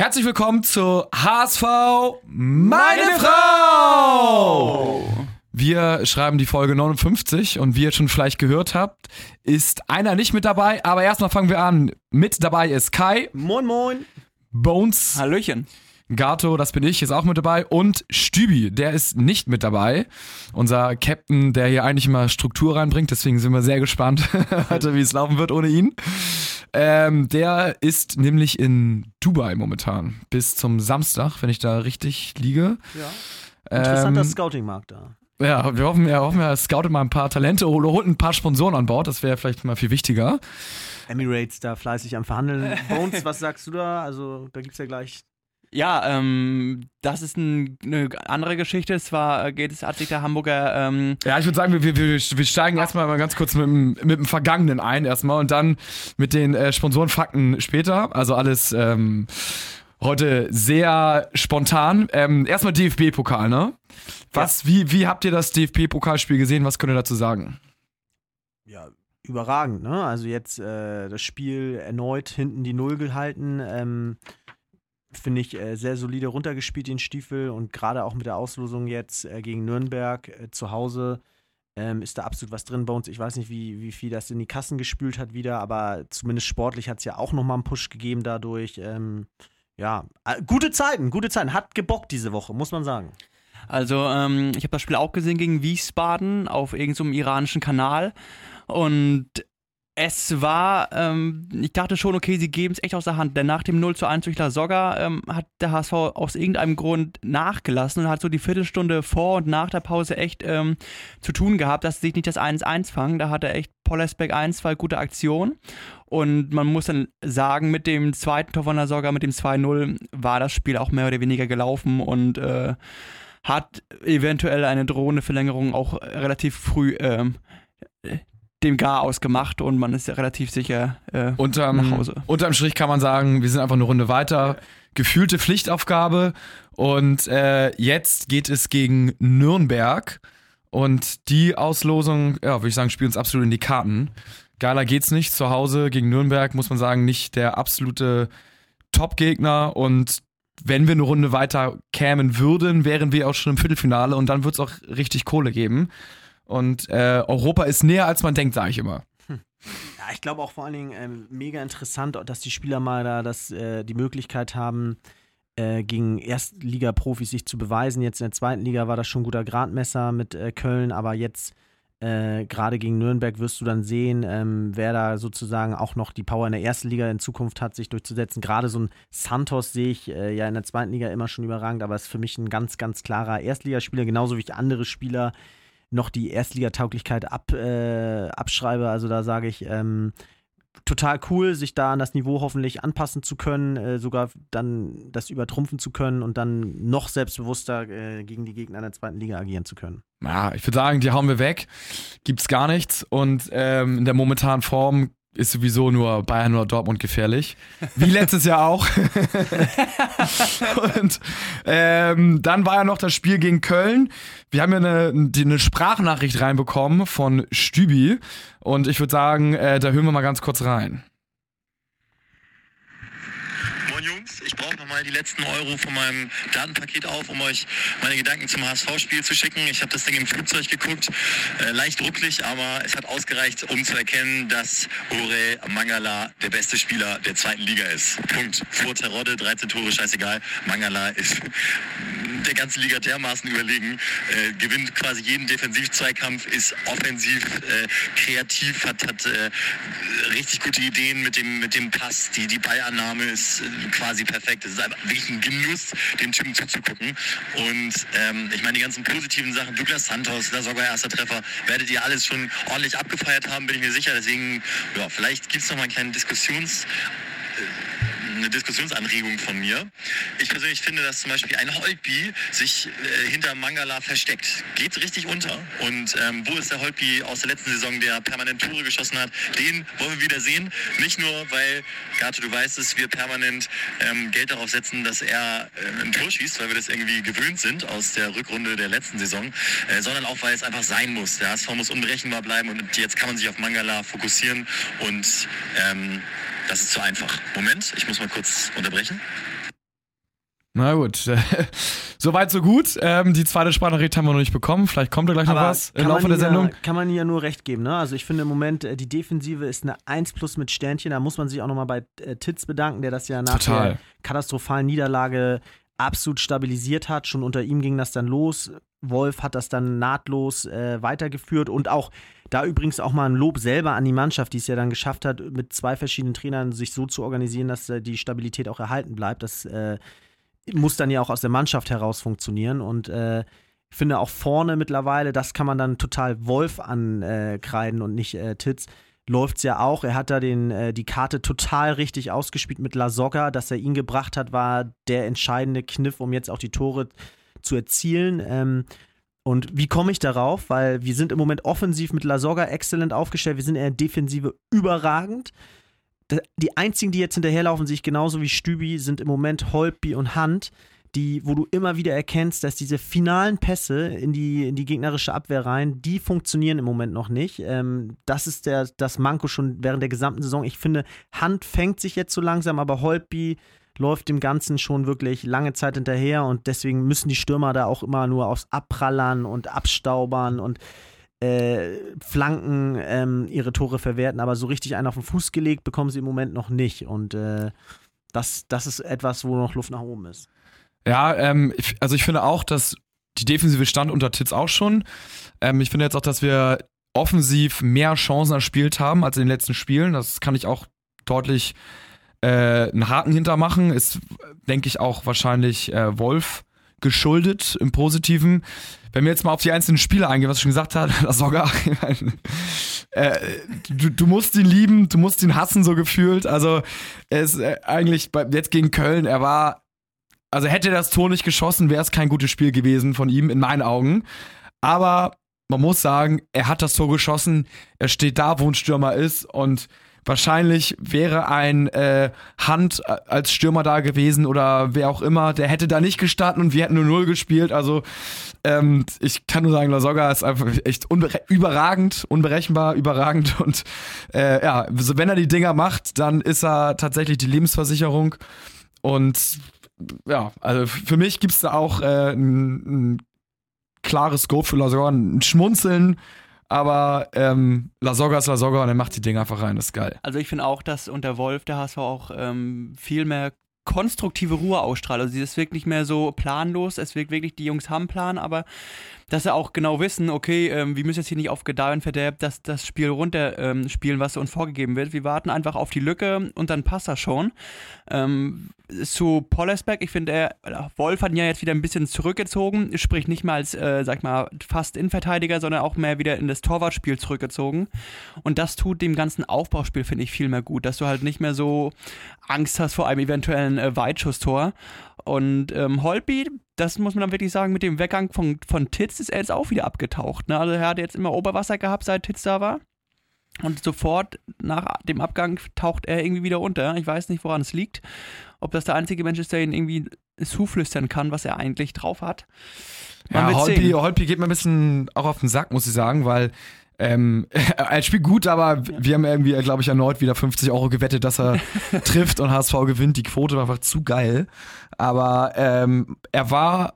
Herzlich willkommen zu HSV Meine Frau! Wir schreiben die Folge 59 und wie ihr schon vielleicht gehört habt, ist einer nicht mit dabei, aber erstmal fangen wir an. Mit dabei ist Kai, Moin, moin. Bones, Hallöchen. Gato, das bin ich, ist auch mit dabei und Stübi, der ist nicht mit dabei. Unser Captain, der hier eigentlich immer Struktur reinbringt, deswegen sind wir sehr gespannt heute, wie es laufen wird ohne ihn. Ähm, der ist nämlich in Dubai momentan bis zum Samstag, wenn ich da richtig liege. Ja. Interessanter Ähm, Scouting-Markt da. ja, wir hoffen, wir hoffen, er scoutet mal ein paar Talente oder holt ein paar Sponsoren an Bord. Das wäre vielleicht mal viel wichtiger. Emirates da fleißig am Verhandeln. Bones, was sagst du da? Also, da gibt's ja gleich. Ja, ähm, das ist ein, eine andere Geschichte. Zwar äh, geht es, hat sich der Hamburger, ähm, Ja, ich würde sagen, wir, wir, wir steigen erstmal mal ganz kurz mit dem, mit dem Vergangenen ein erstmal und dann mit den äh, Sponsorenfakten später. Also alles ähm, heute sehr spontan. Ähm, erstmal DFB-Pokal, ne? Was, wie, wie habt ihr das DFB-Pokalspiel gesehen? Was könnt ihr dazu sagen? Ja, überragend, ne? Also, jetzt äh, das Spiel erneut hinten die Null gehalten. Ähm, Finde ich äh, sehr solide runtergespielt, den Stiefel. Und gerade auch mit der Auslosung jetzt äh, gegen Nürnberg äh, zu Hause ähm, ist da absolut was drin bei uns. Ich weiß nicht, wie, wie viel das in die Kassen gespült hat wieder, aber zumindest sportlich hat es ja auch nochmal einen Push gegeben dadurch. Ähm, ja, äh, gute Zeiten, gute Zeiten. Hat gebockt diese Woche, muss man sagen. also ähm, ich habe das Spiel auch gesehen gegen Wiesbaden auf irgendeinem iranischen Kanal und es war, ähm, ich dachte schon, okay, sie geben es echt aus der Hand, denn nach dem 0 zu 1 durch La Soga ähm, hat der HSV aus irgendeinem Grund nachgelassen und hat so die Viertelstunde vor und nach der Pause echt ähm, zu tun gehabt, dass sie sich nicht das 1-1 fangen. Da hatte echt Pollersbeck ein, zwei gute Aktionen. Und man muss dann sagen, mit dem zweiten Tor von der Soga, mit dem 2-0, war das Spiel auch mehr oder weniger gelaufen und äh, hat eventuell eine drohende Verlängerung auch relativ früh ähm, dem Gar ausgemacht und man ist ja relativ sicher äh, Unterm, nach Hause. unterm Strich kann man sagen, wir sind einfach eine Runde weiter. Gefühlte Pflichtaufgabe. Und äh, jetzt geht es gegen Nürnberg. Und die Auslosung, ja, würde ich sagen, spielt uns absolut in die Karten. Geiler geht's nicht. Zu Hause gegen Nürnberg muss man sagen, nicht der absolute Top-Gegner. Und wenn wir eine Runde weiter kämen würden, wären wir auch schon im Viertelfinale und dann wird es auch richtig Kohle geben. Und äh, Europa ist näher, als man denkt, sage ich immer. Ja, ich glaube auch vor allen Dingen ähm, mega interessant, dass die Spieler mal da das, äh, die Möglichkeit haben, äh, gegen Erstliga-Profis sich zu beweisen. Jetzt in der zweiten Liga war das schon ein guter Gradmesser mit äh, Köln, aber jetzt äh, gerade gegen Nürnberg wirst du dann sehen, ähm, wer da sozusagen auch noch die Power in der ersten Liga in Zukunft hat, sich durchzusetzen. Gerade so ein Santos sehe ich äh, ja in der zweiten Liga immer schon überragend, aber ist für mich ein ganz, ganz klarer Erstligaspieler, genauso wie ich andere Spieler noch die Erstligatauglichkeit ab, äh, abschreibe. Also da sage ich, ähm, total cool, sich da an das Niveau hoffentlich anpassen zu können, äh, sogar dann das übertrumpfen zu können und dann noch selbstbewusster äh, gegen die Gegner in der zweiten Liga agieren zu können. Ja, ich würde sagen, die hauen wir weg. Gibt's gar nichts. Und ähm, in der momentanen Form ist sowieso nur Bayern oder Dortmund gefährlich. Wie letztes Jahr auch. und ähm, dann war ja noch das Spiel gegen Köln. Wir haben ja eine, eine Sprachnachricht reinbekommen von Stübi. Und ich würde sagen, äh, da hören wir mal ganz kurz rein. Moin Jungs, ich brauche nochmal die letzten Euro von meinem Datenpaket auf, um euch meine Gedanken zum HSV-Spiel zu schicken. Ich habe das Ding im Flugzeug geguckt, äh, leicht rucklig, aber es hat ausgereicht, um zu erkennen, dass Ore Mangala der beste Spieler der zweiten Liga ist. Punkt. Vor Terodde, 13 Tore, scheißegal. Mangala ist der ganzen Liga dermaßen überlegen, äh, gewinnt quasi jeden Defensivzweikampf, ist offensiv, äh, kreativ, hat, hat äh, richtig gute Ideen mit dem, mit dem Pass. Die, die Ballannahme ist äh, quasi perfekt. Es ist einfach wirklich ein Genuss, dem Typen zuzugucken. Und ähm, ich meine, die ganzen positiven Sachen, Douglas Santos, war sogar erster Treffer, werdet ihr alles schon ordentlich abgefeiert haben, bin ich mir sicher. Deswegen, ja, vielleicht gibt es noch mal einen kleinen Diskussions eine Diskussionsanregung von mir. Ich persönlich finde, dass zum Beispiel ein Holtby sich äh, hinter Mangala versteckt. Geht richtig unter. Und ähm, wo ist der Holtby aus der letzten Saison, der permanent Tore geschossen hat? Den wollen wir wieder sehen. Nicht nur, weil, Gato, du weißt es, wir permanent ähm, Geld darauf setzen, dass er äh, ein Tor schießt, weil wir das irgendwie gewöhnt sind aus der Rückrunde der letzten Saison, äh, sondern auch, weil es einfach sein muss. Der HSV muss unberechenbar bleiben und jetzt kann man sich auf Mangala fokussieren und ähm, das ist zu einfach. Moment, ich muss mal kurz unterbrechen. Na gut, soweit so gut. Ähm, die zweite Sprachnachricht haben wir noch nicht bekommen. Vielleicht kommt da gleich noch Aber was im kann Laufe man der ihr- Sendung. Kann man ihr ja nur recht geben, ne? Also ich finde im Moment, äh, die Defensive ist eine 1 plus mit Sternchen. Da muss man sich auch nochmal bei äh, Titz bedanken, der das ja nach Total. der katastrophalen Niederlage absolut stabilisiert hat. Schon unter ihm ging das dann los. Wolf hat das dann nahtlos äh, weitergeführt und auch da übrigens auch mal ein Lob selber an die Mannschaft, die es ja dann geschafft hat, mit zwei verschiedenen Trainern sich so zu organisieren, dass äh, die Stabilität auch erhalten bleibt. Das äh, muss dann ja auch aus der Mannschaft heraus funktionieren und äh, ich finde auch vorne mittlerweile, das kann man dann total Wolf ankreiden und nicht äh, Titz. Läuft es ja auch. Er hat da den, äh, die Karte total richtig ausgespielt mit La Soga. Dass er ihn gebracht hat, war der entscheidende Kniff, um jetzt auch die Tore zu erzielen. Ähm, und wie komme ich darauf? Weil wir sind im Moment offensiv mit La Soga exzellent aufgestellt. Wir sind in der Defensive überragend. Die einzigen, die jetzt hinterherlaufen, sehe ich genauso wie Stübi, sind im Moment Holtby und Hand die, wo du immer wieder erkennst, dass diese finalen Pässe in die, in die gegnerische Abwehr rein, die funktionieren im Moment noch nicht. Ähm, das ist der, das Manko schon während der gesamten Saison. Ich finde, Hand fängt sich jetzt so langsam, aber Holtby läuft dem Ganzen schon wirklich lange Zeit hinterher und deswegen müssen die Stürmer da auch immer nur aufs Abprallern und Abstaubern und äh, Flanken ähm, ihre Tore verwerten, aber so richtig einen auf den Fuß gelegt bekommen sie im Moment noch nicht und äh, das, das ist etwas, wo noch Luft nach oben ist. Ja, ähm, ich, also ich finde auch, dass die Defensive stand unter Titz auch schon. Ähm, ich finde jetzt auch, dass wir offensiv mehr Chancen erspielt haben als in den letzten Spielen. Das kann ich auch deutlich äh, einen Haken hintermachen. Ist, denke ich, auch wahrscheinlich äh, Wolf geschuldet im Positiven. Wenn wir jetzt mal auf die einzelnen Spiele eingehen, was ich schon gesagt habe, das sogar, äh, du, du musst ihn lieben, du musst ihn hassen, so gefühlt. Also, er ist äh, eigentlich bei, jetzt gegen Köln, er war also hätte das Tor nicht geschossen, wäre es kein gutes Spiel gewesen von ihm, in meinen Augen. Aber man muss sagen, er hat das Tor geschossen, er steht da, wo ein Stürmer ist und wahrscheinlich wäre ein äh, Hand als Stürmer da gewesen oder wer auch immer, der hätte da nicht gestanden und wir hätten nur Null gespielt. Also ähm, ich kann nur sagen, Lasogga ist einfach echt unbere- überragend, unberechenbar, überragend und äh, ja, wenn er die Dinger macht, dann ist er tatsächlich die Lebensversicherung und ja, also für mich gibt es da auch äh, ein, ein klares Go für Lasogga, ein Schmunzeln, aber ähm, Lasogga ist Lasogga und er macht die Dinge einfach rein, das ist geil. Also ich finde auch, dass unter Wolf der HSV auch ähm, viel mehr konstruktive Ruhe ausstrahlt. Also sie ist wirklich nicht mehr so planlos. Es wirkt wirklich, die Jungs haben Plan, aber dass sie auch genau wissen, okay, ähm, wir müssen jetzt hier nicht auf Gedeih und Verderb das, Spiel runter ähm, spielen, was uns vorgegeben wird. Wir warten einfach auf die Lücke und dann passt das schon. Ähm, zu Pollersbeck, ich finde, Wolf hat ihn ja jetzt wieder ein bisschen zurückgezogen, sprich nicht mal als, äh, sag mal, fast Innenverteidiger, sondern auch mehr wieder in das Torwartspiel zurückgezogen. Und das tut dem ganzen Aufbauspiel, finde ich, viel mehr gut, dass du halt nicht mehr so Angst hast vor einem eventuellen äh, Weitschusstor. Und ähm, Holby, das muss man dann wirklich sagen, mit dem Weggang von, von Titz ist er jetzt auch wieder abgetaucht. Ne? Also er hat jetzt immer Oberwasser gehabt, seit Titz da war. Und sofort nach dem Abgang taucht er irgendwie wieder unter. Ich weiß nicht, woran es liegt. Ob das der einzige Mensch ist, der ihn irgendwie zuflüstern kann, was er eigentlich drauf hat. Man Ja, Holpi. Holpi geht mir ein bisschen auch auf den Sack, muss ich sagen, weil ähm, er spielt gut, aber wir haben irgendwie, glaube ich, erneut wieder 50 Euro gewettet, dass er trifft und HSV gewinnt. Die Quote war einfach zu geil. Aber ähm, er war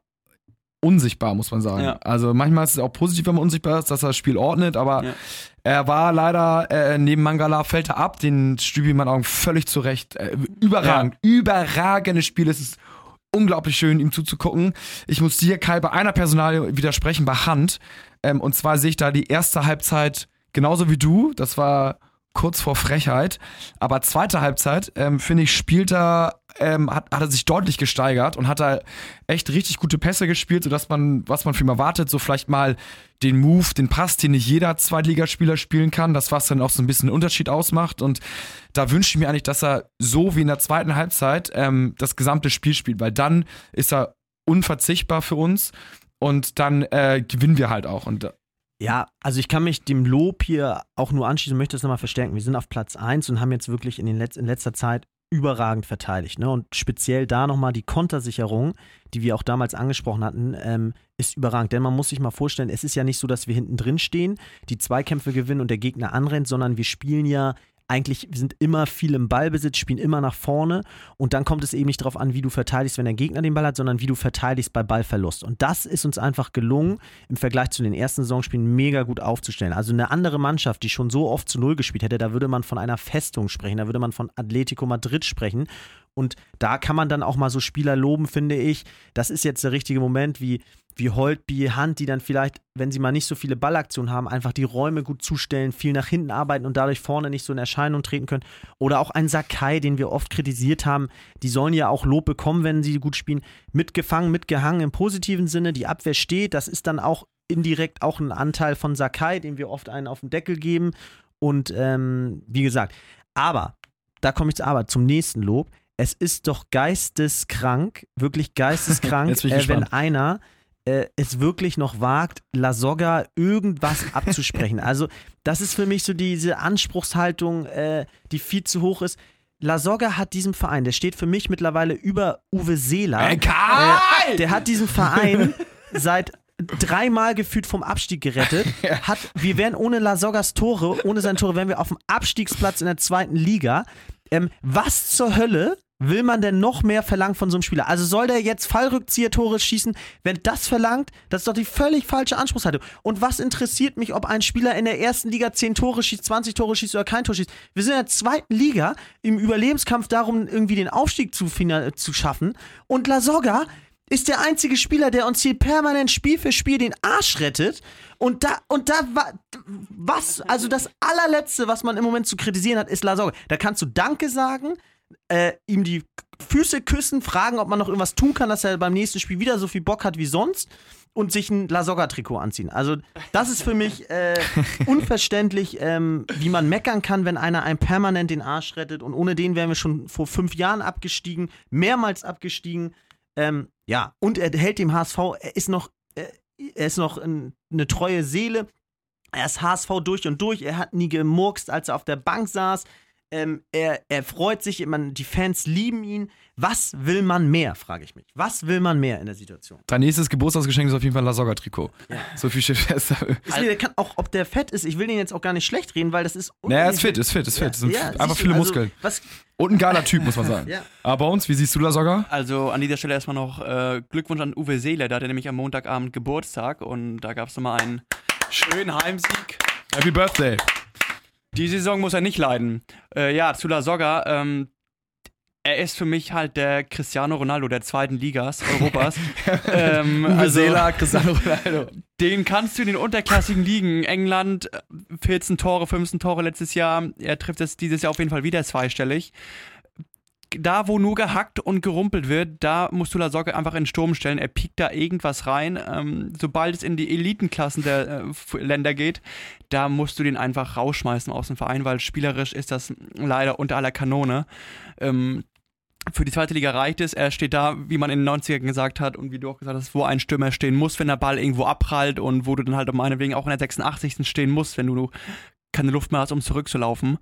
unsichtbar, muss man sagen. Ja. Also manchmal ist es auch positiv, wenn man unsichtbar ist, dass er das Spiel ordnet, aber Ja. er war leider äh, neben Mangala fällt er ab, den Stübi in meinen Augen völlig zurecht. Äh, überragend, überragendes Spiel. Es ist unglaublich schön, ihm zuzugucken. Ich muss dir, Kai, bei einer Personalie widersprechen, bei Hand. Ähm, und zwar sehe ich da die erste Halbzeit genauso wie du. Das war kurz vor Frechheit. Aber zweite Halbzeit, ähm, finde ich, spielt er, ähm, hat, hat er sich deutlich gesteigert und hat da echt richtig gute Pässe gespielt, sodass man, was man für ihn erwartet, so vielleicht mal den Move, den Pass, den nicht jeder Zweitligaspieler spielen kann, das was dann auch so ein bisschen einen Unterschied ausmacht. Und da wünsche ich mir eigentlich, dass er so wie in der zweiten Halbzeit ähm, das gesamte Spiel spielt, weil dann ist er unverzichtbar für uns und dann äh, gewinnen wir halt auch. Und Ja, also ich kann mich dem Lob hier auch nur anschließen und möchte das nochmal verstärken. Wir sind auf Platz 1 und haben jetzt wirklich in, den Letz in letzter Zeit überragend verteidigt. Ne? Und speziell da nochmal die Kontersicherung, die wir auch damals angesprochen hatten, ähm, ist überragend. Denn man muss sich mal vorstellen, es ist ja nicht so, dass wir hinten drin stehen, die Zweikämpfe gewinnen und der Gegner anrennt, sondern wir spielen ja eigentlich sind immer viel im Ballbesitz, spielen immer nach vorne und dann kommt es eben nicht darauf an, wie du verteidigst, wenn der Gegner den Ball hat, sondern wie du verteidigst bei Ballverlust. Und das ist uns einfach gelungen, im Vergleich zu den ersten Saisonspielen mega gut aufzustellen. Also eine andere Mannschaft, die schon so oft zu Null gespielt hätte, da würde man von einer Festung sprechen, da würde man von Atletico Madrid sprechen. Und da kann man dann auch mal so Spieler loben, finde ich. Das ist jetzt der richtige Moment, wie, wie Holtby, Hand, die dann vielleicht, wenn sie mal nicht so viele Ballaktionen haben, einfach die Räume gut zustellen, viel nach hinten arbeiten und dadurch vorne nicht so in Erscheinung treten können. Oder auch ein Sakai, den wir oft kritisiert haben. Die sollen ja auch Lob bekommen, wenn sie gut spielen. Mitgefangen, mitgehangen im positiven Sinne. Die Abwehr steht. Das ist dann auch indirekt auch ein Anteil von Sakai, den wir oft einen auf den Deckel geben. Und ähm, wie gesagt, aber, da komme ich zu aber, zum nächsten Lob es ist doch geisteskrank, wirklich geisteskrank, äh, wenn einer äh, es wirklich noch wagt, Lasogga irgendwas abzusprechen. Also, das ist für mich so diese Anspruchshaltung, äh, die viel zu hoch ist. Lasogga hat diesem Verein, der steht für mich mittlerweile über Uwe Seeler. Hey, Karl! Äh, der hat diesen Verein seit dreimal gefühlt vom Abstieg gerettet. Hat, wir wären ohne Lasoggas Tore, ohne seine Tore, wären wir auf dem Abstiegsplatz in der zweiten Liga. Ähm, was zur Hölle will man denn noch mehr verlangen von so einem Spieler? Also soll der jetzt Fallrückzieher-Tore schießen? Wenn das verlangt, das ist doch die völlig falsche Anspruchshaltung. Und was interessiert mich, ob ein Spieler in der ersten Liga 10 Tore schießt, 20 Tore schießt oder kein Tor schießt? Wir sind in der zweiten Liga im Überlebenskampf darum, irgendwie den Aufstieg zu, zu schaffen. Und Lasogga ist der einzige Spieler, der uns hier permanent Spiel für Spiel den Arsch rettet. Und da, und da war, was, also das allerletzte, was man im Moment zu kritisieren hat, ist Lasogga. Da kannst du Danke sagen, äh, ihm die Füße küssen, fragen, ob man noch irgendwas tun kann, dass er beim nächsten Spiel wieder so viel Bock hat wie sonst und sich ein Lasogga-Trikot anziehen. Also, das ist für mich äh, unverständlich, ähm, wie man meckern kann, wenn einer einem permanent den Arsch rettet. Und ohne den wären wir schon vor fünf Jahren abgestiegen, mehrmals abgestiegen. Ähm, ja, und er hält dem HSV, er ist noch, äh, er ist noch ein, eine treue Seele. Er ist HSV durch und durch. Er hat nie gemurkst, als er auf der Bank saß. Ähm, er, er freut sich, man, die Fans lieben ihn. Was will man mehr, frage ich mich. Was will man mehr in der Situation? Dein nächstes Geburtstagsgeschenk ist auf jeden Fall ein Lasogga-Trikot. Ja. So viel steht fest. Also, kann auch, ob der fett ist, ich will den jetzt auch gar nicht schlecht reden, weil das ist. Naja, ist fit, ist fit, ist fit. Ja, sind ja, einfach viele also, Muskeln. Was, und ein geiler Typ, muss man sagen. ja. Aber bei uns, wie siehst du Lasogga? Also an dieser Stelle erstmal noch äh, Glückwunsch an Uwe Seeler, der hatte nämlich am Montagabend Geburtstag und da gab es nochmal einen schönen Heimsieg. Happy Birthday. Die Saison muss er nicht leiden. Äh, ja, zu La Soga. Ähm, er ist für mich halt der Cristiano Ronaldo der zweiten Ligas Europas. ähm, also, Seela, Cristiano Ronaldo. Den kannst du in den unterklassigen Ligen. England 14 Tore, 15 Tore letztes Jahr. Er trifft es dieses Jahr auf jeden Fall wieder zweistellig da, wo nur gehackt und gerumpelt wird, da musst du Lasocke einfach in den Sturm stellen. Er piekt da irgendwas rein. Ähm, sobald es in die Elitenklassen der äh, Länder geht, da musst du den einfach rausschmeißen aus dem Verein, weil spielerisch ist das leider unter aller Kanone. Ähm, für die zweite Liga reicht es. Er steht da, wie man in den 90ern gesagt hat und wie du auch gesagt hast, wo ein Stürmer stehen muss, wenn der Ball irgendwo abprallt und wo du dann halt um meinetwegen auch in der 86. stehen musst, wenn du keine Luft mehr hast, um zurückzulaufen.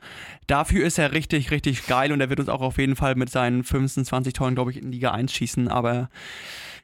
Dafür ist er richtig, richtig geil und er wird uns auch auf jeden Fall mit seinen 15, 20 Toren, glaube ich, in Liga 1 schießen. Aber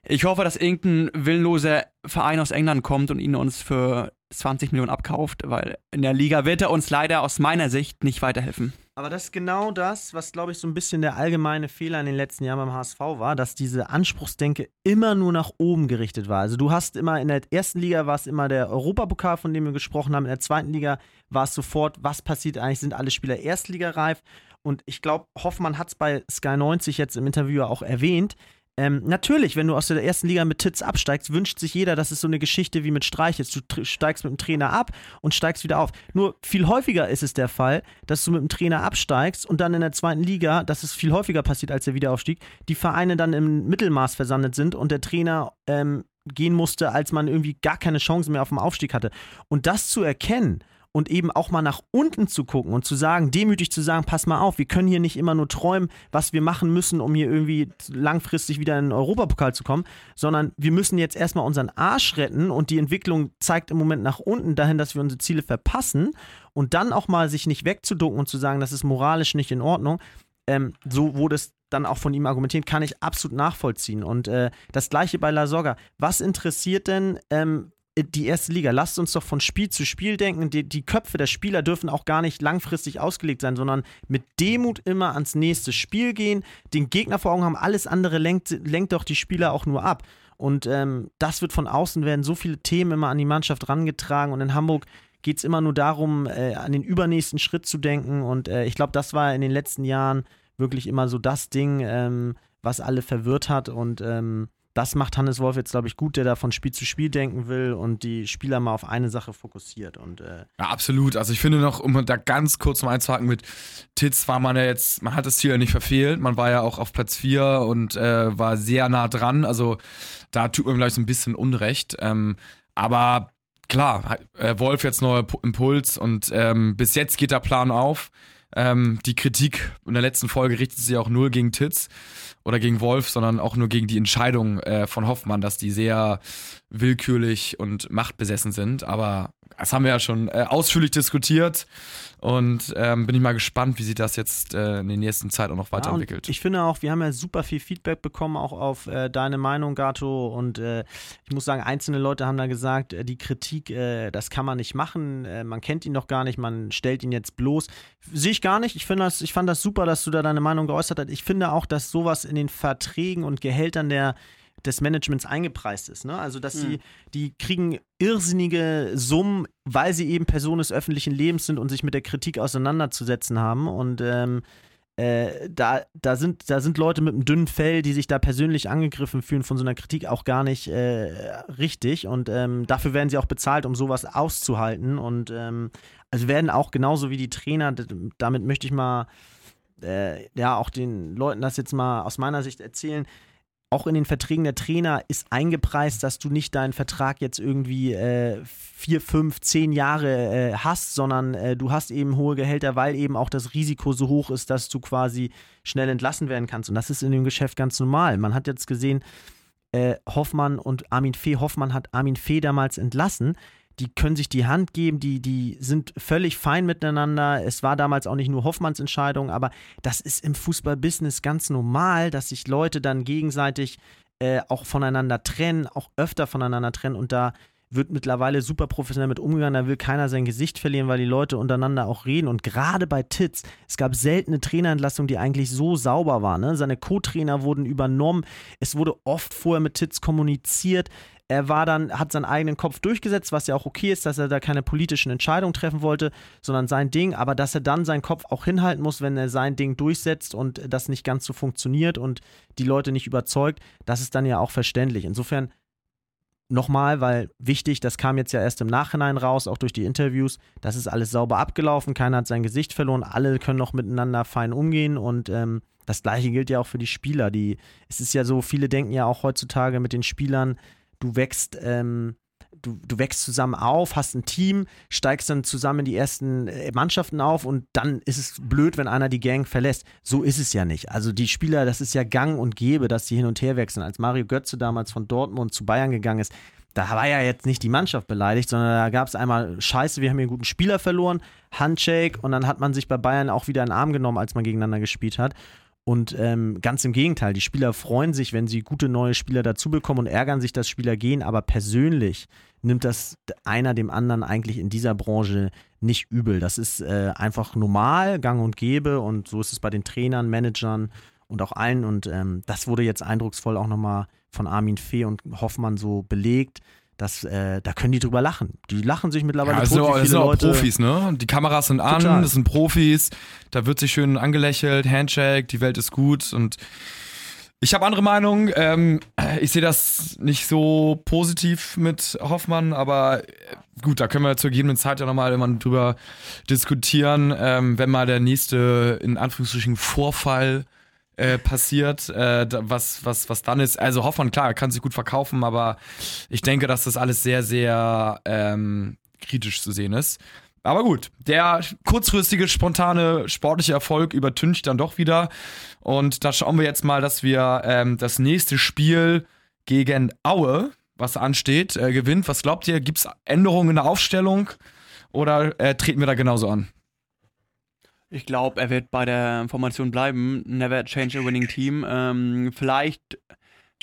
ich hoffe, dass irgendein willenloser Verein aus England kommt und ihn uns für 20 Millionen abkauft, weil in der Liga wird er uns leider aus meiner Sicht nicht weiterhelfen. Aber das ist genau das, was, glaube ich, so ein bisschen der allgemeine Fehler in den letzten Jahren beim HSV war, dass diese Anspruchsdenke immer nur nach oben gerichtet war. Also du hast immer in der ersten Liga war es immer der Europapokal, von dem wir gesprochen haben, in der zweiten Liga war es sofort, was passiert eigentlich, sind alle Spieler erstligareif. Und ich glaube, Hoffmann hat es bei Sky 90 jetzt im Interview auch erwähnt, ähm, natürlich, wenn du aus der ersten Liga mit Titz absteigst, wünscht sich jeder, dass es so eine Geschichte wie mit Streich ist. Du steigst mit dem Trainer ab und steigst wieder auf. Nur viel häufiger ist es der Fall, dass du mit dem Trainer absteigst und dann in der zweiten Liga, dass es viel häufiger passiert als der Wiederaufstieg, die Vereine dann im Mittelmaß versandet sind und der Trainer ähm, gehen musste, als man irgendwie gar keine Chance mehr auf dem Aufstieg hatte. Und das zu erkennen und eben auch mal nach unten zu gucken und zu sagen, demütig zu sagen, pass mal auf, wir können hier nicht immer nur träumen, was wir machen müssen, um hier irgendwie langfristig wieder in den Europapokal zu kommen, sondern wir müssen jetzt erstmal unseren Arsch retten und die Entwicklung zeigt im Moment nach unten dahin, dass wir unsere Ziele verpassen und dann auch mal sich nicht wegzuducken und zu sagen, das ist moralisch nicht in Ordnung. Ähm, so wurde es dann auch von ihm argumentiert, kann ich absolut nachvollziehen. Und äh, das gleiche bei La Soga. Was interessiert denn ähm, äh, die erste Liga. Lasst uns doch von Spiel zu Spiel denken. Die, die Köpfe der Spieler dürfen auch gar nicht langfristig ausgelegt sein, sondern mit Demut immer ans nächste Spiel gehen, den Gegner vor Augen haben. Alles andere lenkt, lenkt doch die Spieler auch nur ab. Und ähm, das wird von außen werden so viele Themen immer an die Mannschaft rangetragen. Und in Hamburg geht es immer nur darum, äh, an den übernächsten Schritt zu denken. Und äh, ich glaube, das war in den letzten Jahren wirklich immer so das Ding, ähm, was alle verwirrt hat. Und ähm, das macht Hannes Wolf jetzt, glaube ich, gut, der da von Spiel zu Spiel denken will und die Spieler mal auf eine Sache fokussiert. Und, äh ja, absolut. Also ich finde noch, um da ganz kurz mal einzuhaken mit Titz war man ja jetzt, man hat das Ziel ja nicht verfehlt. Man war ja auch auf Platz 4 und äh, war sehr nah dran. Also da tut man vielleicht so ein bisschen Unrecht. Ähm, aber klar, äh, Wolf jetzt neuer Impuls und ähm, bis jetzt geht der Plan auf. Ähm, die Kritik in der letzten Folge richtet sich auch null gegen Titz oder gegen Wolf, sondern auch nur gegen die Entscheidung äh, von Hoffmann, dass die sehr willkürlich und machtbesessen sind. Aber das haben wir ja schon äh, ausführlich diskutiert und ähm, bin ich mal gespannt, wie sich das jetzt äh, in der nächsten Zeit auch noch weiterentwickelt. Ja, ich finde auch, wir haben ja super viel Feedback bekommen, auch auf äh, deine Meinung, Gato. Und äh, ich muss sagen, einzelne Leute haben da gesagt, äh, die Kritik, äh, das kann man nicht machen. man kennt ihn doch gar nicht, man stellt ihn jetzt bloß. Sehe ich gar nicht. Ich, das, ich fand das super, dass du da deine Meinung geäußert hast. Ich finde auch, dass sowas in den Verträgen und Gehältern der des Managements eingepreist ist. Ne? Also, dass mhm. sie, die kriegen irrsinnige Summen, weil sie eben Personen des öffentlichen Lebens sind und sich mit der Kritik auseinanderzusetzen haben. Und ähm, äh, da, da, sind, da sind Leute mit einem dünnen Fell, die sich da persönlich angegriffen fühlen von so einer Kritik auch gar nicht äh, richtig. Und ähm, dafür werden sie auch bezahlt, um sowas auszuhalten. Und ähm, also werden auch genauso wie die Trainer, damit möchte ich mal äh, ja auch den Leuten das jetzt mal aus meiner Sicht erzählen auch in den Verträgen der Trainer ist eingepreist, dass du nicht deinen Vertrag jetzt irgendwie äh, vier, fünf, zehn Jahre äh, hast, sondern äh, du hast eben hohe Gehälter, weil eben auch das Risiko so hoch ist, dass du quasi schnell entlassen werden kannst. Und das ist in dem Geschäft ganz normal. Man hat jetzt gesehen, äh, Hoffmann und Armin Fee, Hoffmann hat Armin Fee damals entlassen die können sich die Hand geben, die, die sind völlig fein miteinander. Es war damals auch nicht nur Hoffmanns Entscheidung, aber das ist im Fußballbusiness ganz normal, dass sich Leute dann gegenseitig äh, auch voneinander trennen, auch öfter voneinander trennen und da wird mittlerweile super professionell mit umgegangen, da will keiner sein Gesicht verlieren, weil die Leute untereinander auch reden. Und gerade bei Titz, es gab seltene Trainerentlassungen, die eigentlich so sauber waren. Ne? Seine Co-Trainer wurden übernommen. Es wurde oft vorher mit Titz kommuniziert er war dann, hat seinen eigenen Kopf durchgesetzt, was ja auch okay ist, dass er da keine politischen Entscheidungen treffen wollte, sondern sein Ding, aber dass er dann seinen Kopf auch hinhalten muss, wenn er sein Ding durchsetzt und das nicht ganz so funktioniert und die Leute nicht überzeugt, das ist dann ja auch verständlich. Insofern nochmal, weil wichtig, das kam jetzt ja erst im Nachhinein raus, auch durch die Interviews, das ist alles sauber abgelaufen, keiner hat sein Gesicht verloren, alle können noch miteinander fein umgehen und ähm, das gleiche gilt ja auch für die Spieler. Die, es ist ja so, viele denken ja auch heutzutage mit den Spielern, du wächst, ähm, du, du wächst zusammen auf, hast ein Team, steigst dann zusammen in die ersten äh, Mannschaften auf und dann ist es blöd, wenn einer die Gang verlässt. So ist es ja nicht. Also die Spieler, das ist ja gang und gäbe, dass die hin und her wechseln. Als Mario Götze damals von Dortmund zu Bayern gegangen ist, da war ja jetzt nicht die Mannschaft beleidigt, sondern da gab es einmal Scheiße, wir haben hier einen guten Spieler verloren, Handshake und dann hat man sich bei Bayern auch wieder in den Arm genommen, als man gegeneinander gespielt hat. Und ähm, ganz im Gegenteil, die Spieler freuen sich, wenn sie gute neue Spieler dazu bekommen und ärgern sich, dass Spieler gehen, aber persönlich nimmt das einer dem anderen eigentlich in dieser Branche nicht übel. Das ist äh, einfach normal, gang und gäbe. Und so ist es bei den Trainern, Managern und auch allen. Und ähm, das wurde jetzt eindrucksvoll auch nochmal von Armin Fee und Hoffmann so belegt, das, äh, da können die drüber lachen. Die lachen sich mittlerweile ja, tot, sind, auch, das sind auch Profis, ne? Die Kameras sind an, Total. das sind Profis, da wird sich schön angelächelt, Handshake, die Welt ist gut und ich habe andere Meinungen. Ähm, ich sehe das nicht so positiv mit Hoffmann, aber äh, gut, da können wir zur gegebenen Zeit ja nochmal immer drüber diskutieren, ähm, wenn mal der nächste, in Anführungsstrichen, Vorfall äh, passiert, äh, was, was, was dann ist. Also Hoffmann, klar, kann sich gut verkaufen, aber ich denke, dass das alles sehr, sehr ähm, kritisch zu sehen ist. Aber gut, der kurzfristige, spontane, sportliche Erfolg übertüncht dann doch wieder. Und da schauen wir jetzt mal, dass wir ähm, das nächste Spiel gegen Aue, was ansteht, äh, gewinnt. Was glaubt ihr? Gibt es Änderungen in der Aufstellung oder äh, treten wir da genauso an? Ich glaube, er wird bei der Formation bleiben. Never change a winning team. Ähm, vielleicht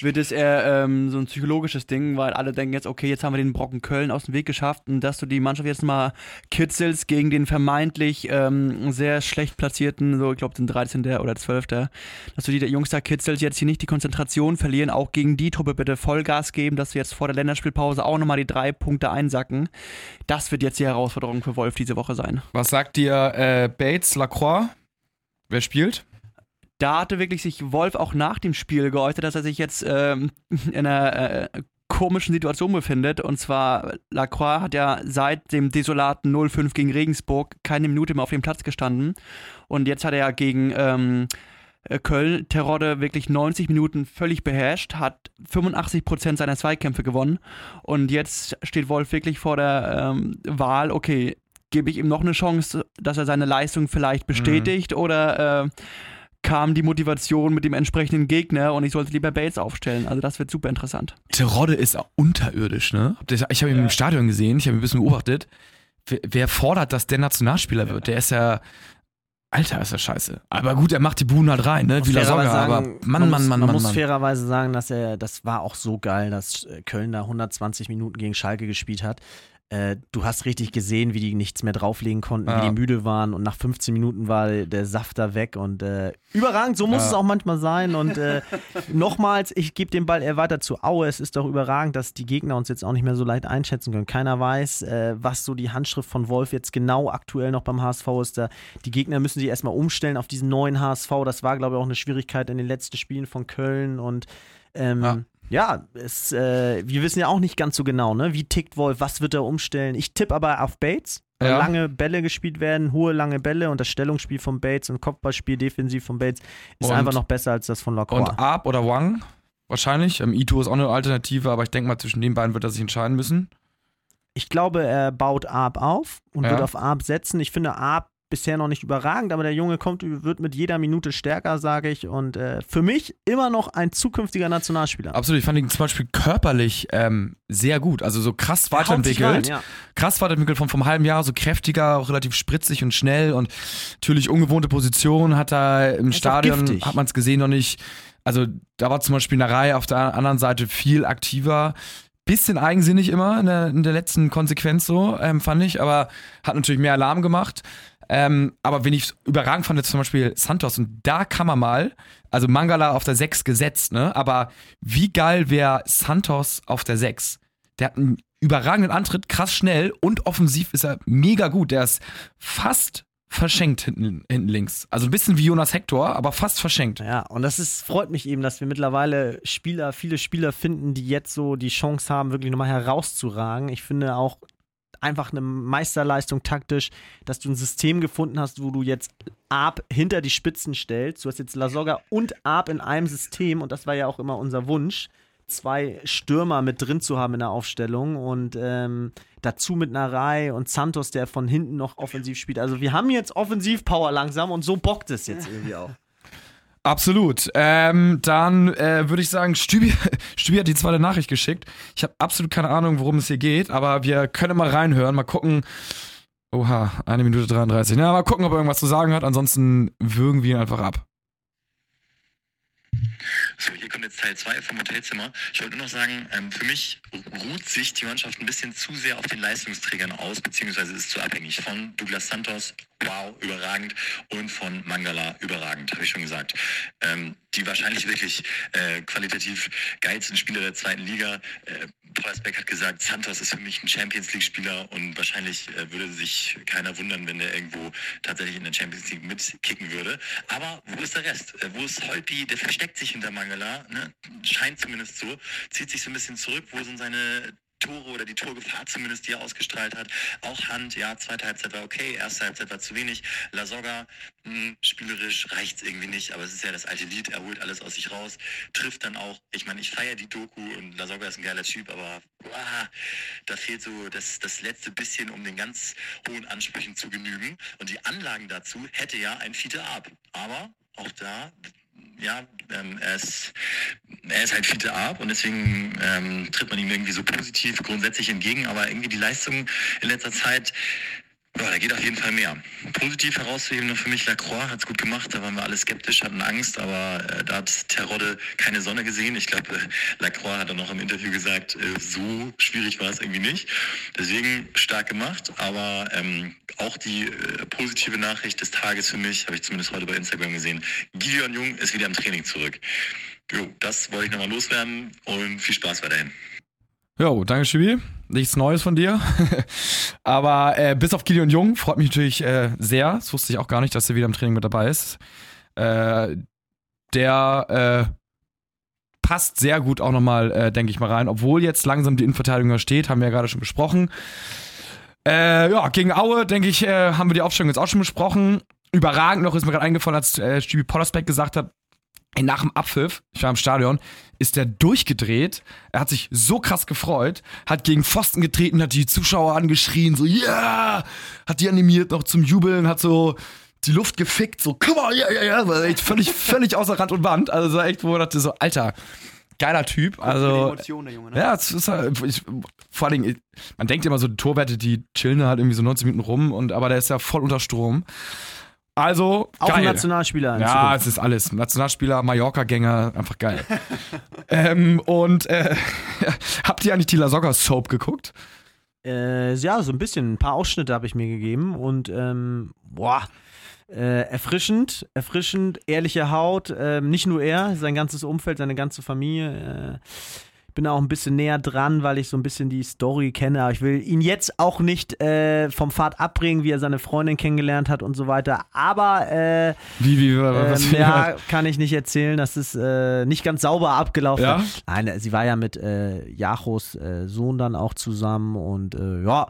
wird es eher ähm, so ein psychologisches Ding, weil alle denken jetzt, okay, jetzt haben wir den Brocken Köln aus dem Weg geschafft und dass du die Mannschaft jetzt mal kitzelst gegen den vermeintlich ähm, sehr schlecht platzierten, so ich glaube den 13. oder 12. Dass du die Jungs da kitzelst, jetzt hier nicht die Konzentration verlieren, auch gegen die Truppe bitte Vollgas geben, dass wir jetzt vor der Länderspielpause auch nochmal die drei Punkte einsacken. Das wird jetzt die Herausforderung für Wolf diese Woche sein. Was sagt dir äh, Bates, Lacroix? Wer spielt? Da hatte wirklich sich Wolf auch nach dem Spiel geäußert, dass er sich jetzt ähm, in einer äh, komischen Situation befindet. Und zwar, Lacroix hat ja seit dem desolaten 0-5 gegen Regensburg keine Minute mehr auf dem Platz gestanden. Und jetzt hat er ja gegen ähm, äh, Köln Terodde wirklich 90 Minuten völlig beherrscht, hat 85% seiner Zweikämpfe gewonnen. Und jetzt steht Wolf wirklich vor der ähm, Wahl, okay, gebe ich ihm noch eine Chance, dass er seine Leistung vielleicht bestätigt mhm. oder äh, kam die Motivation mit dem entsprechenden Gegner und ich sollte lieber Bates aufstellen. Also das wird super interessant. Terodde ist unterirdisch, ne? Ich habe ihn ja. im Stadion gesehen, ich habe ihn ein bisschen beobachtet. Wer, fordert, dass der Nationalspieler wird? Der ist ja Alter, ist er scheiße. Aber gut, er macht die Buhnen halt rein, ne? Wie Lasogga, aber Mann, man Mann, Mann, Man Mann, muss fairerweise sagen, dass er, das war auch so geil, dass Köln da 120 Minuten gegen Schalke gespielt hat. Äh, du hast richtig gesehen, wie die nichts mehr drauflegen konnten, ja. wie die müde waren und nach 15 Minuten war der Saft da weg und äh, überragend, so muss ja. es auch manchmal sein und äh, nochmals, ich gebe den Ball eher weiter zu Aue, es ist doch überragend, dass die Gegner uns jetzt auch nicht mehr so leicht einschätzen können. Keiner weiß, äh, was so die Handschrift von Wolf jetzt genau aktuell noch beim HSV ist. Da, die Gegner müssen sich erstmal umstellen auf diesen neuen HSV, das war glaube ich auch eine Schwierigkeit in den letzten Spielen von Köln und ähm, ja. Ja, es, äh, wir wissen ja auch nicht ganz so genau, ne? Wie tickt Wolf, was wird er umstellen? Ich tippe aber auf Bates, weil ja. lange Bälle gespielt werden, hohe lange Bälle und das Stellungsspiel von Bates und Kopfballspiel defensiv von Bates ist und, einfach noch besser als das von Lacroix. Und Ab oder Wang? Wahrscheinlich. Ähm, Ito ist auch eine Alternative, aber ich denke mal, zwischen den beiden wird er sich entscheiden müssen. Ich glaube, er baut Ab auf und ja. wird auf Ab setzen. Ich finde, Ab bisher noch nicht überragend, aber der Junge kommt, wird mit jeder Minute stärker, sage ich. Und äh, für mich immer noch ein zukünftiger Nationalspieler. Absolut, ich fand ihn zum Beispiel körperlich ähm, sehr gut. Also so krass weiterentwickelt. Rein, ja. Krass weiterentwickelt vom, vom halben Jahr, so kräftiger, auch relativ spritzig und schnell und natürlich ungewohnte Position hat er im Stadion, hat man es gesehen, noch nicht. Also da war zum Beispiel eine Reihe auf der anderen Seite viel aktiver bisschen eigensinnig immer in der, in der letzten Konsequenz so, ähm, fand ich, aber hat natürlich mehr Alarm gemacht. Ähm, aber wenn ich überragend fand, zum Beispiel Santos, und da kann man mal, also Mangala auf der 6 gesetzt, ne? Aber wie geil wäre Santos auf der 6? Der hat einen überragenden Antritt, krass schnell und offensiv ist er mega gut. Der ist fast verschenkt hinten, hinten links. Also ein bisschen wie Jonas Hector, aber fast verschenkt. Ja, und das ist, freut mich eben, dass wir mittlerweile Spieler, viele Spieler finden, die jetzt so die Chance haben, wirklich nochmal herauszuragen. Ich finde auch, einfach eine Meisterleistung taktisch, dass du ein System gefunden hast, wo du jetzt Arp hinter die Spitzen stellst. Du hast jetzt Lasogga und Arp in einem System und das war ja auch immer unser Wunsch, zwei Stürmer mit drin zu haben in der Aufstellung und ähm, dazu mit Narei und Santos, der von hinten noch offensiv spielt. Also wir haben jetzt Offensivpower langsam und so bockt es jetzt irgendwie auch. Absolut. Ähm, dann äh, würde ich sagen, Stübi, Stübi hat die zweite Nachricht geschickt. Ich habe absolut keine Ahnung, worum es hier geht, aber wir können mal reinhören, mal gucken. Oha, eine Minute 33. Na, mal gucken, ob er irgendwas zu sagen hat. Ansonsten würgen wir ihn einfach ab. So, hier kommt jetzt Teil 2 vom Hotelzimmer. Ich wollte nur noch sagen, ähm, für mich ruht sich die Mannschaft ein bisschen zu sehr auf den Leistungsträgern aus, beziehungsweise ist zu abhängig von Douglas Santos, wow, überragend, und von Mangala, überragend, habe ich schon gesagt. Ähm, die wahrscheinlich wirklich äh, qualitativ geilsten Spieler der zweiten Liga. Äh, Beck hat gesagt, Santos ist für mich ein Champions League-Spieler und wahrscheinlich äh, würde sich keiner wundern, wenn der irgendwo tatsächlich in der Champions League mitkicken würde. Aber wo ist der Rest? Äh, wo ist Holpi? Der versteckt sich hinter Mangala, ne? scheint zumindest so, zieht sich so ein bisschen zurück. Wo sind seine Tore oder die Torgefahr zumindest, die er ausgestrahlt hat. Auch Hand, ja, zweite Halbzeit war okay, erste Halbzeit war zu wenig. La Soga, mh, hm, spielerisch reicht es irgendwie nicht, aber es ist ja das alte Lied, er holt alles aus sich raus, trifft dann auch, ich meine, ich feiere die Doku und La Soga ist ein geiler Typ, aber wow, da fehlt so das, das letzte bisschen, um den ganz hohen Ansprüchen zu genügen. Und die Anlagen dazu hätte ja ein Fiete ab. Aber auch da ja, ähm, er, ist, er ist halt Fiete Ab und deswegen ähm, tritt man ihm irgendwie so positiv grundsätzlich entgegen, aber irgendwie die Leistung in letzter Zeit Ja, da geht auf jeden Fall mehr. Positiv herauszuheben noch für mich, Lacroix hat es gut gemacht, da waren wir alle skeptisch, hatten Angst, aber äh, da hat Terodde keine Sonne gesehen. Ich glaube, äh, Lacroix hat dann noch im Interview gesagt, äh, so schwierig war es irgendwie nicht. Deswegen stark gemacht, aber ähm, auch die äh, positive Nachricht des Tages für mich, habe ich zumindest heute bei Instagram gesehen, Gideon Jung ist wieder im Training zurück. Jo, das wollte ich nochmal loswerden und viel Spaß weiterhin. Jo, danke Schibi. Nichts Neues von dir. Aber äh, bis auf Gideon Jung freut mich natürlich äh, sehr. Das wusste ich auch gar nicht, dass er wieder im Training mit dabei ist. Äh, der äh, passt sehr gut auch nochmal, äh, denke ich mal, rein. Obwohl jetzt langsam die Innenverteidigung steht, haben wir ja gerade schon besprochen. Äh, ja, gegen Aue, denke ich, haben wir die Aufstellung jetzt auch schon besprochen. Überragend noch ist mir gerade eingefallen, als äh, Stübi Pollersbeck gesagt hat, nach dem Abpfiff, ich war im Stadion, ist der durchgedreht. Er hat sich so krass gefreut, hat gegen Pfosten getreten, hat die Zuschauer angeschrien, so, ja! Yeah! Hat die animiert noch zum Jubeln, hat so die Luft gefickt, so, komm mal, ja, ja, ja, war echt völlig, völlig außer Rand und Band. Also, so echt, wo er dachte, so, Alter, geiler Typ. Also, Emotionen, der Junge, ne? ja, es ist halt, ich, vor allen Dingen, man denkt immer so, die Torwerte, die chillen halt irgendwie so 19 Minuten rum, und, aber der ist ja voll unter Strom. Also, Auch geil. ein Nationalspieler. Ja, Zukunft. es ist alles. Nationalspieler, Mallorca-Gänger, einfach geil. ähm, und äh, habt ihr eigentlich die La Soga Soap geguckt? Äh, ja, so ein bisschen. Ein paar Ausschnitte habe ich mir gegeben und ähm, boah. Äh, erfrischend, erfrischend, ehrliche Haut. Ähm, nicht nur er, sein ganzes Umfeld, seine ganze Familie. Äh, ich bin auch ein bisschen näher dran, weil ich so ein bisschen die Story kenne. Aber ich will ihn jetzt auch nicht äh, vom Pfad abbringen, wie er seine Freundin kennengelernt hat und so weiter. Aber äh, Wie, wie, was ähm, ja, kann ich nicht erzählen, dass es äh, nicht ganz sauber abgelaufen Ja? ist. Nein, sie war ja mit äh, Jachos äh, Sohn dann auch zusammen und äh, ja,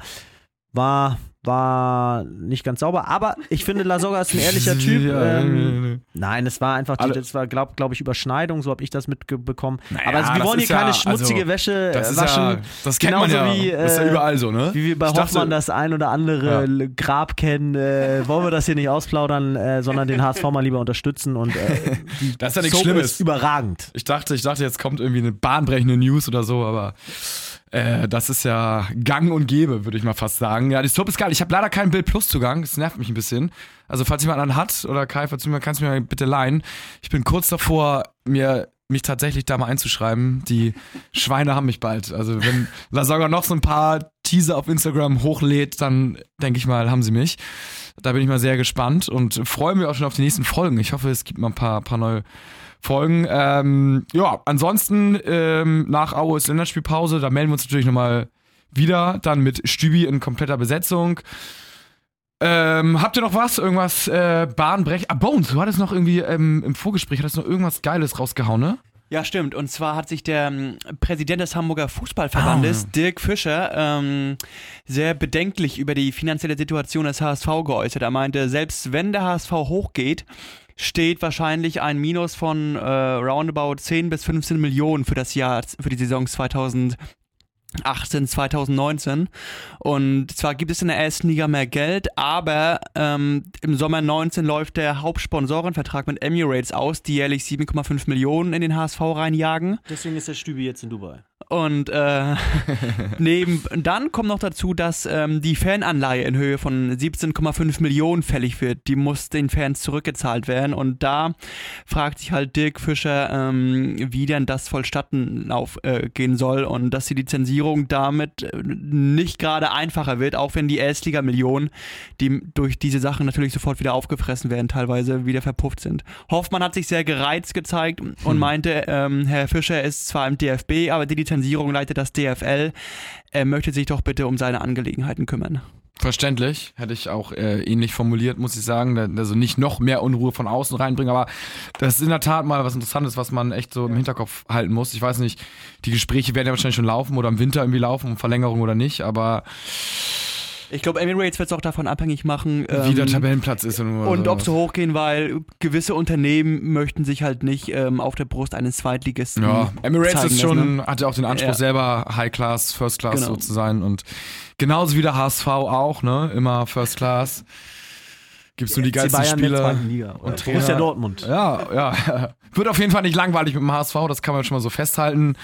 war, war nicht ganz sauber, aber ich finde, Lasogga ist ein ehrlicher Typ. Ja, Ähm, nein, es war einfach, das war, glaube glaub ich, Überschneidung, so habe ich das mitbekommen. Naja, aber also, wir wollen hier ist ja- keine schmutzige also, Wäsche Das äh, waschen. ja, das kennt man ja. wie, das ist ja äh, überall so, ne? Wie wir bei Ich dachte- Hoffmann das ein oder andere. Grab kennen, äh, wollen wir das hier nicht ausplaudern, äh, sondern den HSV mal lieber unterstützen und äh, Das ist ja nichts Soap Schlimmes. ist überragend. Ich dachte, ich dachte, jetzt kommt irgendwie eine bahnbrechende News oder so, aber äh, das ist ja gang und gäbe, würde ich mal fast sagen. Ja, die Soap ist geil. Ich habe leider keinen Bild Plus Zugang. Das nervt mich ein bisschen. Also, falls jemand einen hat oder Kai, falls jemand kannst du mir bitte leihen. Ich bin kurz davor, mir mich tatsächlich da mal einzuschreiben. Die Schweine haben mich bald. Also, wenn Lasaga noch so ein paar Teaser auf Instagram hochlädt, dann denke ich mal, haben sie mich. Da bin ich mal sehr gespannt und freue mich auch schon auf die nächsten Folgen. Ich hoffe, es gibt mal ein paar, paar neue Folgen. Ähm, ja, ansonsten ähm, nach ist Länderspielpause. Da melden wir uns natürlich nochmal wieder. Dann mit Stübi in kompletter Besetzung. Ähm, habt ihr noch was? Irgendwas äh, Bahnbrech? Ah, Bones, du hattest noch irgendwie ähm, im Vorgespräch, hattest noch irgendwas Geiles rausgehauen, ne? Ja, stimmt. Und zwar hat sich der ähm, Präsident des Hamburger Fußballverbandes, Ah. Dirk Fischer, ähm, sehr bedenklich über die finanzielle Situation des HSV geäußert. Er meinte, selbst wenn der HSV hochgeht, steht wahrscheinlich ein Minus von äh, roundabout 10 bis 15 Millionen für das Jahr, für die Saison 2018, 2019. Und zwar gibt es in der ersten Liga mehr Geld, aber ähm, im Sommer 19 läuft der Hauptsponsorenvertrag mit Emirates aus, die jährlich 7,5 Millionen in den HSV reinjagen. Deswegen ist der Stübi jetzt in Dubai. Und äh, neben, dann kommt noch dazu, dass ähm, die Fananleihe in Höhe von 17,5 Millionen fällig wird. Die muss den Fans zurückgezahlt werden. Und da fragt sich halt Dirk Fischer, ähm, wie denn das vollstatten auf, äh, gehen soll und dass die Lizenzierung damit äh, nicht gerade einfacher wird, auch wenn die Erstliga-Millionen, die durch diese Sachen natürlich sofort wieder aufgefressen werden, teilweise wieder verpufft sind. Hoffmann hat sich sehr gereizt gezeigt und meinte, ähm, Herr Fischer ist zwar im DFB, aber die Lizenzierung leitet das DFL. Er möchte sich doch bitte um seine Angelegenheiten kümmern. Verständlich, hätte ich auch äh, ähnlich formuliert, muss ich sagen. Also nicht noch mehr Unruhe von außen reinbringen, aber das ist in der Tat mal was Interessantes, was man echt so im Hinterkopf halten muss. Ich weiß nicht, die Gespräche werden ja wahrscheinlich schon laufen oder im Winter irgendwie laufen, um Verlängerung oder nicht, aber Ich glaube, Emirates wird es auch davon abhängig machen, wie der ähm, Tabellenplatz ist und, und ob sie hochgehen, weil gewisse Unternehmen möchten sich halt nicht ähm, auf der Brust eines Zweitligisten Ja, Emirates ist lassen, schon, ne? hat ja auch den Anspruch, Ja. selber High Class, First Class Genau. so zu sein und genauso wie der HSV auch, ne? Immer First Class. Gibt's nur die FC geilsten Bayern Spieler. Liga. Und Trainer. Borussia Dortmund. Ja, ja. Wird auf jeden Fall nicht langweilig mit dem HSV, das kann man schon mal so festhalten.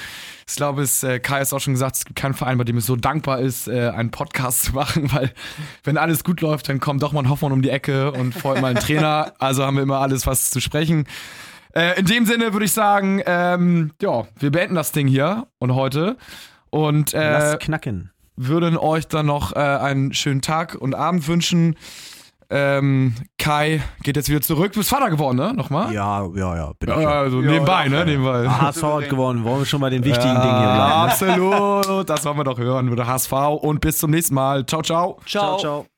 Ich glaube, es, äh, Kai hat auch schon gesagt, es gibt keinen Verein, bei dem es so dankbar ist, äh, einen Podcast zu machen, weil wenn alles gut läuft, dann kommt doch mal ein Hoffmann um die Ecke und vorher mal ein Trainer. Also haben wir immer alles, was zu sprechen. Äh, in dem Sinne würde ich sagen, ähm, ja, wir beenden das Ding hier und heute und äh, Lass knacken. würden euch dann noch äh, einen schönen Tag und Abend wünschen. Ähm, Kai geht jetzt wieder zurück. Du bist Vater geworden, ne? Nochmal? Ja, ja, ja. Bin ich Ja, ja. also nebenbei, ne? Nebenbei. HSV hat gewonnen. Wollen wir schon bei den wichtigen ja, Dingen hier bleiben? Absolut. Das wollen wir doch hören. Der HSV und bis zum nächsten Mal. Ciao, ciao. Ciao. ciao.